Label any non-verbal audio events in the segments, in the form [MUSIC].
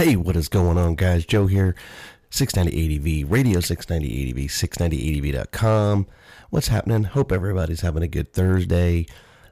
Hey, what is going on, guys? Joe here, 690 ADV, radio 690 ADV, 690ADV.com. What's happening? Hope everybody's having a good Thursday.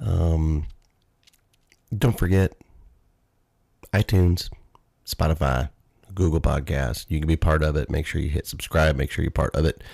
Um, don't forget iTunes, Spotify, Google Podcast. You can be part of it. Make sure you hit subscribe. Make sure you're part of it.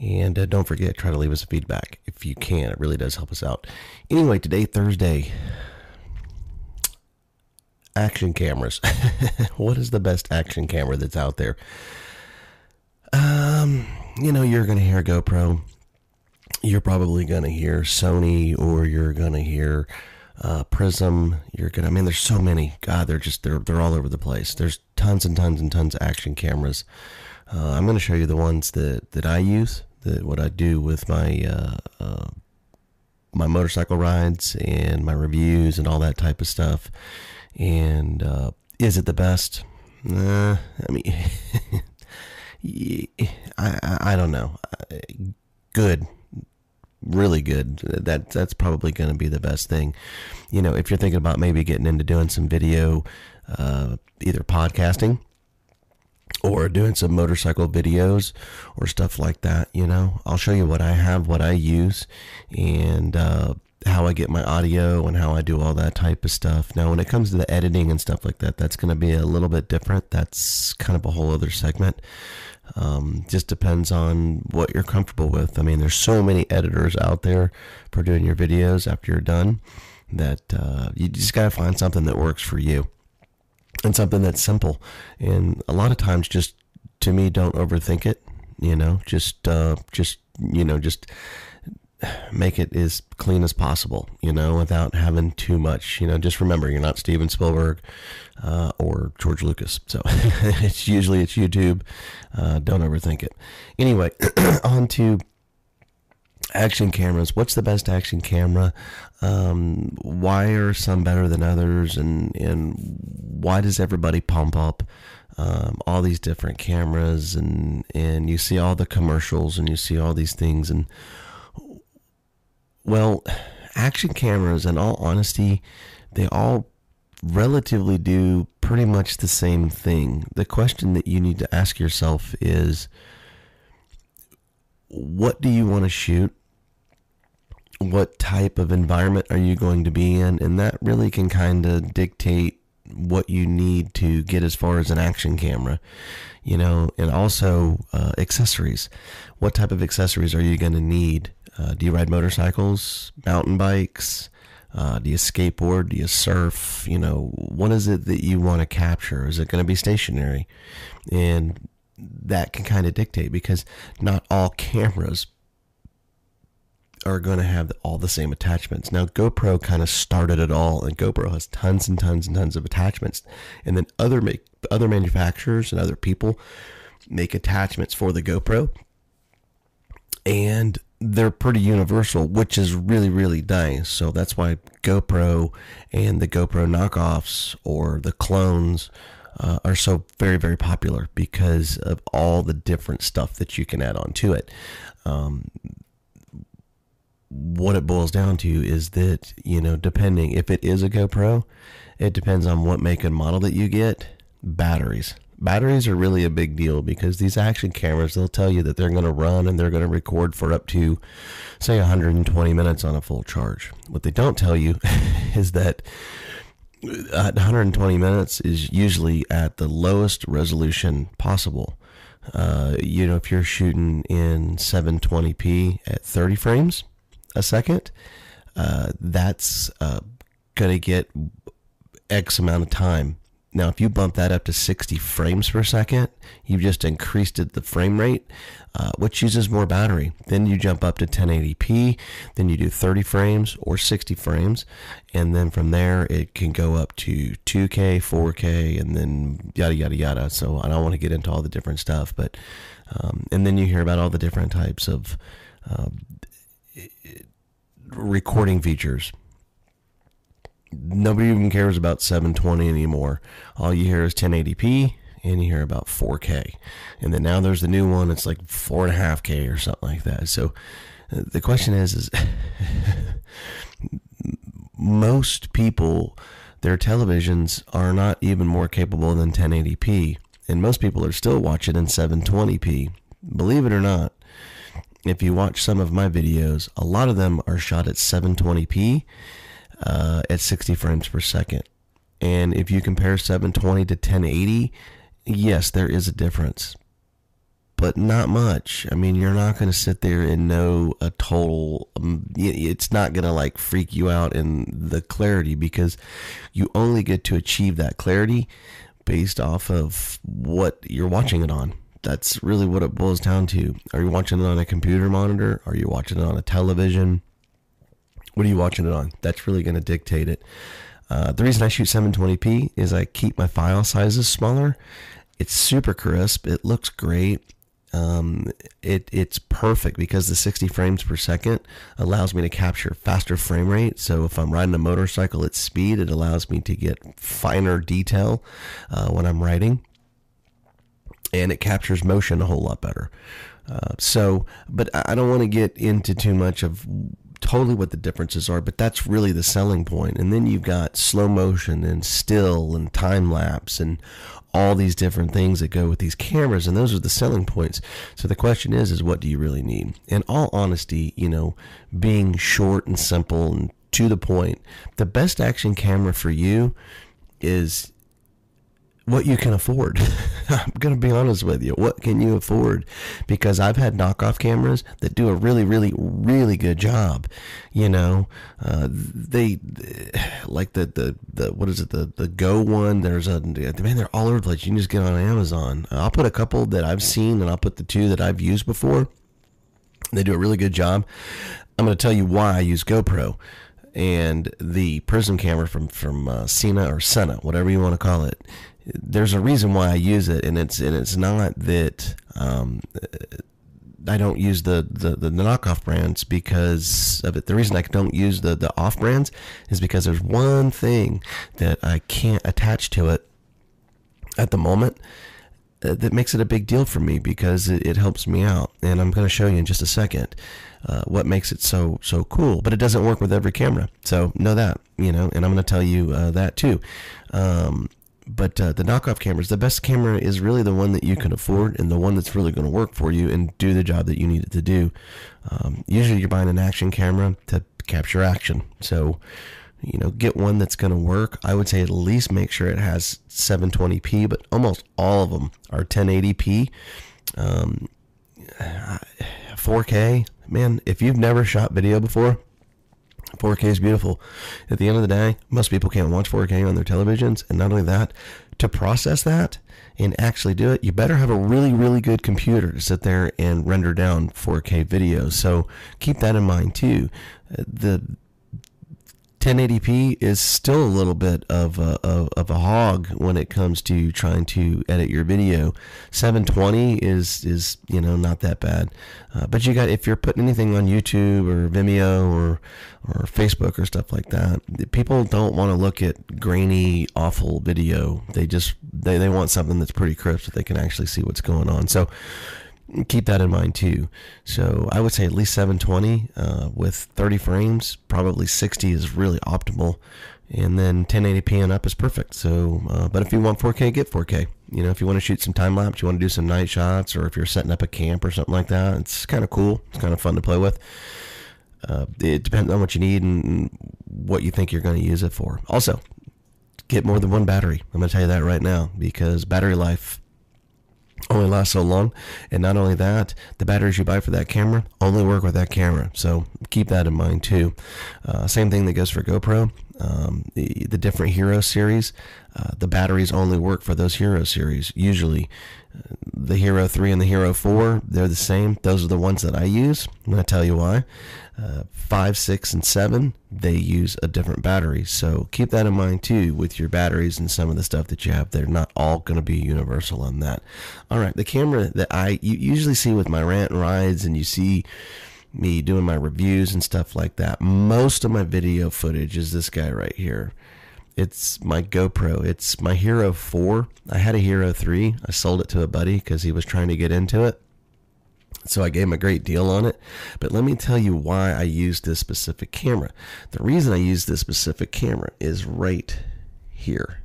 And uh, don't forget, try to leave us a feedback if you can. It really does help us out. Anyway, today, Thursday, action cameras. [LAUGHS] what is the best action camera that's out there? Um, you know, you're going to hear GoPro. You're probably going to hear Sony or you're going to hear uh, Prism. You're going to, I mean, there's so many. God, they're just, they're, they're all over the place. There's tons and tons and tons of action cameras. Uh, I'm going to show you the ones that, that I use, that what I do with my, uh, uh, my motorcycle rides and my reviews and all that type of stuff. And uh, is it the best? Nah, I mean, [LAUGHS] I, I, don't know. Good, really good. That that's probably going to be the best thing. You know, if you're thinking about maybe getting into doing some video, uh, either podcasting or doing some motorcycle videos or stuff like that, you know, I'll show you what I have, what I use, and uh, how I get my audio and how I do all that type of stuff. Now, when it comes to the editing and stuff like that, that's going to be a little bit different. That's kind of a whole other segment. Um, just depends on what you're comfortable with. I mean, there's so many editors out there for doing your videos after you're done that uh, you just got to find something that works for you and something that's simple. And a lot of times, just to me, don't overthink it. You know, just uh, just you know, just make it as clean as possible, you know, without having too much. You know, just remember you're not Steven Spielberg uh, or George Lucas, so [LAUGHS] it's usually it's YouTube. Uh, don't overthink it. Anyway, [CLEARS THROAT] on to action cameras. What's the best action camera? Um, why are some better than others? And and why does everybody pump up? Um, all these different cameras and and you see all the commercials and you see all these things and well, action cameras, in all honesty, they all relatively do pretty much the same thing. The question that you need to ask yourself is what do you want to shoot? What type of environment are you going to be in? And that really can kind of dictate what you need to get as far as an action camera, you know, and also uh, accessories. What type of accessories are you going to need? Uh, do you ride motorcycles, mountain bikes? Uh, do you skateboard? Do you surf? You know, what is it that you want to capture? Is it going to be stationary? And that can kind of dictate because not all cameras are going to have all the same attachments. Now, GoPro kind of started it all, and GoPro has tons and tons and tons of attachments. And then other make other manufacturers and other people make attachments for the GoPro, and they're pretty universal, which is really, really nice. So that's why GoPro and the GoPro knockoffs or the clones uh, are so very, very popular because of all the different stuff that you can add on to it. Um, what it boils down to is that, you know, depending if it is a GoPro, it depends on what make and model that you get, batteries. Batteries are really a big deal because these action cameras they'll tell you that they're going to run and they're going to record for up to say 120 minutes on a full charge. What they don't tell you [LAUGHS] is that 120 minutes is usually at the lowest resolution possible. Uh, you know if you're shooting in 720p at 30 frames a second uh, that's uh, going to get x amount of time Now, if you bump that up to 60 frames per second, you've just increased the frame rate, uh, which uses more battery. Then you jump up to 1080p, then you do 30 frames or 60 frames, and then from there it can go up to 2K, 4K, and then yada yada yada. So I don't want to get into all the different stuff, but um, and then you hear about all the different types of um, recording features nobody even cares about 720 anymore. All you hear is 1080p and you hear about 4K. And then now there's the new one, it's like 4.5K or something like that. So uh, the question is, is [LAUGHS] most people, their televisions are not even more capable than 1080p. And most people are still watching in 720p. Believe it or not, if you watch some of my videos, a lot of them are shot at 720p uh, at 60 frames per second. And if you compare 720 to 1080, yes, there is a difference, but not much. I mean, you're not going to sit there and know a total. Um, it's not going to like freak you out in the clarity because you only get to achieve that clarity based off of what you're watching it on. That's really what it boils down to. Are you watching it on a computer monitor? Are you watching it on a television? What are you watching it on? That's really going to dictate it. Uh, the reason I shoot 720p is I keep my file sizes smaller. It's super crisp. It looks great. Um, it it's perfect because the 60 frames per second allows me to capture faster frame rate. So if I'm riding a motorcycle at speed, it allows me to get finer detail uh, when I'm riding, and it captures motion a whole lot better. Uh, so, but I don't want to get into too much of totally what the differences are, but that's really the selling point. And then you've got slow motion and still and time lapse and all these different things that go with these cameras and those are the selling points. So the question is is what do you really need? In all honesty, you know, being short and simple and to the point, the best action camera for you is what you can afford. [LAUGHS] I'm going to be honest with you. What can you afford? Because I've had knockoff cameras that do a really, really, really good job. You know, uh, they [SIGHS] like the, the, the, what is it? The, the Go one. There's a, man, they're all over the place. You can just get on Amazon. I'll put a couple that I've seen and I'll put the two that I've used before. They do a really good job. I'm going to tell you why I use GoPro and the Prism camera from from uh, Sena or Sena, whatever you want to call it there's a reason why I use it, and it's and it's not that um, I don't use the, the, the knockoff brands because of it. The reason I don't use the the off brands is because there's one thing that I can't attach to it at the moment that makes it a big deal for me because it, it helps me out, and I'm going to show you in just a second. Uh, what makes it so so cool. But it doesn't work with every camera, so know that you know. And I'm going to tell you uh, that too. Um, but uh, the knockoff cameras, the best camera is really the one that you can afford and the one that's really going to work for you and do the job that you need it to do. Um, usually, you're buying an action camera to capture action, so you know get one that's going to work. I would say at least make sure it has 720p, but almost all of them are 1080p. Um, 4K, man, if you've never shot video before, 4K is beautiful. At the end of the day, most people can't watch 4K on their televisions. And not only that, to process that and actually do it, you better have a really, really good computer to sit there and render down 4K videos. So keep that in mind too. The 1080p is still a little bit of a, of, of, a hog when it comes to trying to edit your video. 720 is is you know not that bad, uh, but you got if you're putting anything on YouTube or Vimeo or or Facebook or stuff like that, people don't want to look at grainy, awful video. They just they, they want something that's pretty crisp that they can actually see what's going on. So keep that in mind too. So I would say at least 720 uh, with 30 frames. Probably 60 is really optimal, and then 1080p and up is perfect. So, uh, but if you want 4K, get 4K. You know, if you want to shoot some time lapse, you want to do some night shots, or if you're setting up a camp or something like that, it's kind of cool. It's kind of fun to play with. Uh, it depends on what you need and what you think you're going to use it for. Also, get more than one battery. I'm going to tell you that right now because battery life only lasts so long. And not only that, the batteries you buy for that camera only work with that camera. So keep that in mind too. Uh, same thing that goes for GoPro. Um, the, the, different Hero series, uh, the batteries only work for those Hero series. Usually, uh, the Hero 3 and the Hero 4, they're the same. Those are the ones that I use. I'm going to tell you why. Uh, 5, 6, and 7, they use a different battery. So keep that in mind too with your batteries and some of the stuff that you have. They're not all going to be universal on that. All right, the camera that I you usually see with my rant rides, and you see me doing my reviews and stuff like that. Most of my video footage is this guy right here. It's my GoPro. It's my Hero 4. I had a Hero 3. I sold it to a buddy because he was trying to get into it. So I gave him a great deal on it. But let me tell you why I used this specific camera. The reason I used this specific camera is right here.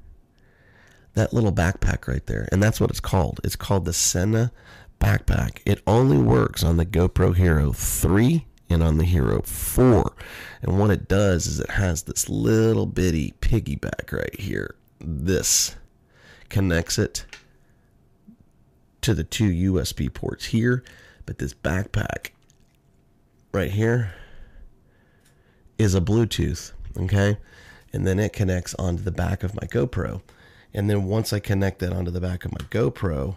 That little backpack right there. And that's what it's called. It's called the Sena backpack. It only works on the GoPro Hero 3 and on the Hero 4. And what it does is it has this little bitty piggyback right here. This connects it to the two USB ports here but this backpack right here is a Bluetooth, okay? And then it connects onto the back of my GoPro. And then once I connect that onto the back of my GoPro,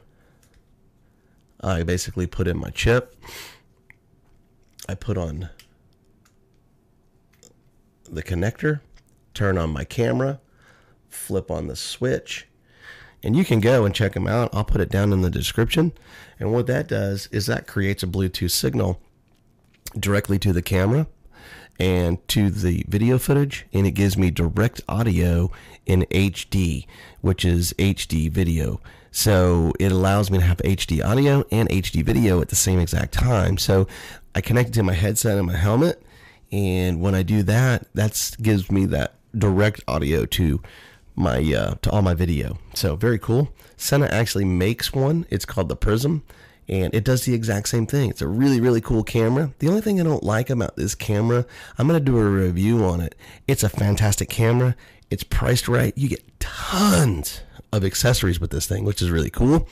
I basically put in my chip. I put on the connector, turn on my camera, flip on the switch, and you can go and check them out. I'll put it down in the description. And what that does is that creates a Bluetooth signal directly to the camera and to the video footage, and it gives me direct audio in HD, which is HD video. So it allows me to have HD audio and HD video at the same exact time. So I connect it to my headset and my helmet, and when I do that, that gives me that direct audio to my uh, to all my video. So very cool. Sena actually makes one. It's called the Prism, and it does the exact same thing. It's a really really cool camera. The only thing I don't like about this camera, I'm gonna do a review on it. It's a fantastic camera. It's priced right. You get tons of accessories with this thing, which is really cool.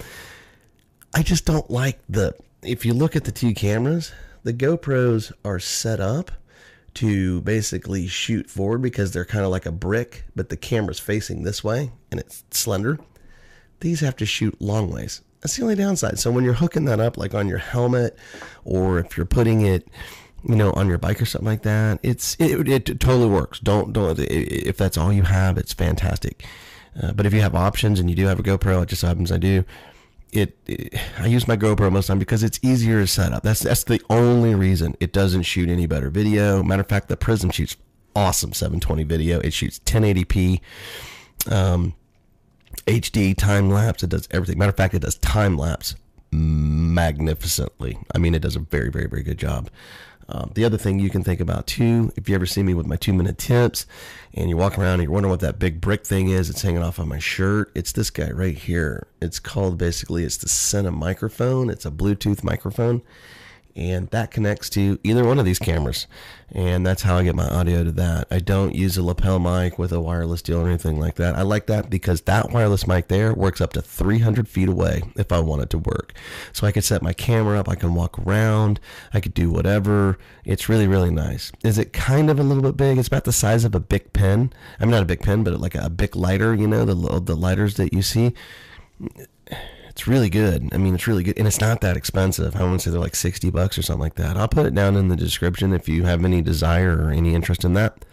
I just don't like the. If you look at the two cameras, the GoPros are set up to basically shoot forward because they're kind of like a brick, but the camera's facing this way and it's slender. These have to shoot long ways. That's the only downside. So when you're hooking that up, like on your helmet, or if you're putting it, you know, on your bike or something like that, it's it, it, totally works. Don't don't if that's all you have, it's fantastic. Uh, but if you have options and you do have a GoPro, it just happens I do it, it, I use my GoPro most of the time because it's easier to set up. That's that's the only reason it doesn't shoot any better video. Matter of fact, the Prism shoots awesome 720 video. It shoots 1080p, um, HD time lapse. It does everything. Matter of fact, it does time lapse magnificently. I mean, it does a very very very good job. Um, the other thing you can think about too, if you ever see me with my two minute tips and you walk around and you're wondering what that big brick thing is, it's hanging off on my shirt. It's this guy right here. It's called basically, it's the Sena microphone. It's a Bluetooth microphone and that connects to either one of these cameras. And that's how I get my audio to that. I don't use a lapel mic with a wireless deal or anything like that. I like that because that wireless mic there works up to 300 feet away if I want it to work. So I could set my camera up, I can walk around, I could do whatever. It's really, really nice. Is it kind of a little bit big? It's about the size of a Bic pen. I'm not a Bic pen, but like a Bic lighter, you know, the, the lighters that you see it's really good. I mean, it's really good, and it's not that expensive. I want to say they're like sixty bucks or something like that. I'll put it down in the description if you have any desire or any interest in that.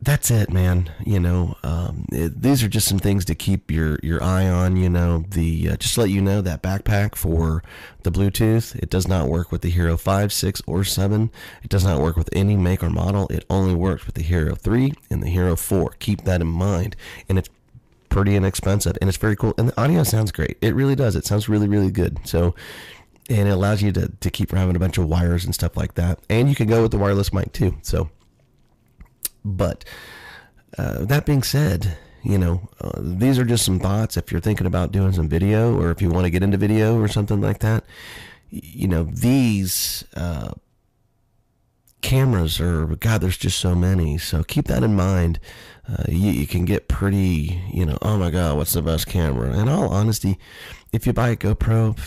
That's it, man. You know, um, it, these are just some things to keep your your eye on. You know, the uh, just let you know that backpack for the Bluetooth it does not work with the Hero Five, Six, or Seven. It does not work with any make or model. It only works with the Hero Three and the Hero Four. Keep that in mind, and it's pretty inexpensive and it's very cool. And the audio sounds great. It really does. It sounds really, really good. So, and it allows you to, to keep from having a bunch of wires and stuff like that. And you can go with the wireless mic too. So, but uh, that being said, you know, uh, these are just some thoughts. If you're thinking about doing some video or if you want to get into video or something like that, you know, these, uh, cameras are God. There's just so many. So keep that in mind. Uh, you, you can get pretty, you know. Oh my God, what's the best camera? In all honesty, if you buy a GoPro,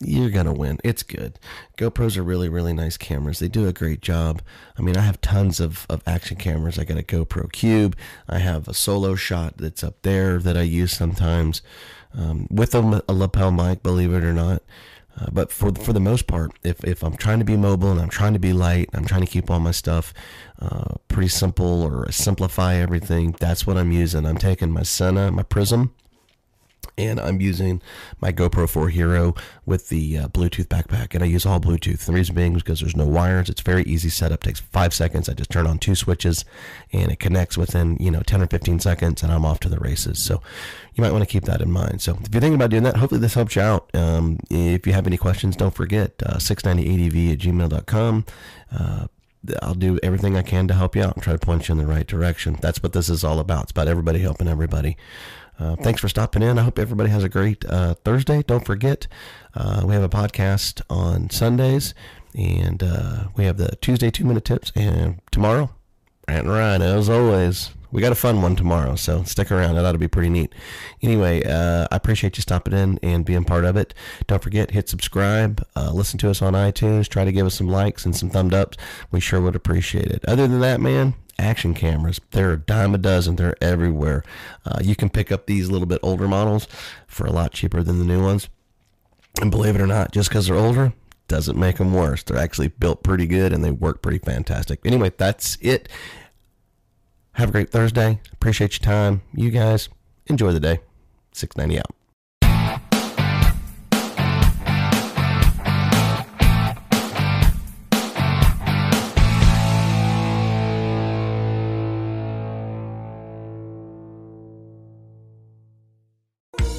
you're gonna win. It's good. GoPros are really, really nice cameras. They do a great job. I mean, I have tons of, of action cameras. I got a GoPro Cube. I have a solo shot that's up there that I use sometimes um, with a, a lapel mic. Believe it or not. Uh, but for for the most part, if, if I'm trying to be mobile and I'm trying to be light, I'm trying to keep all my stuff uh, pretty simple or simplify everything. That's what I'm using. I'm taking my Sena, my Prism, and I'm using my GoPro 4 Hero with the uh, Bluetooth backpack, and I use all Bluetooth. The reason being is because there's no wires. It's very easy setup. Takes five seconds. I just turn on two switches, and it connects within you know 10 or 15 seconds, and I'm off to the races. So you might want to keep that in mind. So if you're thinking about doing that, hopefully this helps you out. Um, if you have any questions, don't forget uh, 690adv at gmail.com. Uh, I'll do everything I can to help you out and try to point you in the right direction. That's what this is all about. It's about everybody helping everybody. Uh, thanks for stopping in. I hope everybody has a great uh, Thursday. Don't forget, uh, we have a podcast on Sundays, and uh, we have the Tuesday two minute tips. And tomorrow, Rant and Ride, as always. We got a fun one tomorrow, so stick around. That ought to be pretty neat. Anyway, uh, I appreciate you stopping in and being part of it. Don't forget, hit subscribe, uh, listen to us on iTunes, try to give us some likes and some thumbs ups. We sure would appreciate it. Other than that, man, action cameras. They're a dime a dozen. They're everywhere. Uh, you can pick up these little bit older models for a lot cheaper than the new ones. And believe it or not, just because they're older doesn't make them worse. They're actually built pretty good and they work pretty fantastic. Anyway, that's it. Have a great Thursday. Appreciate your time. You guys enjoy the day. 690 out.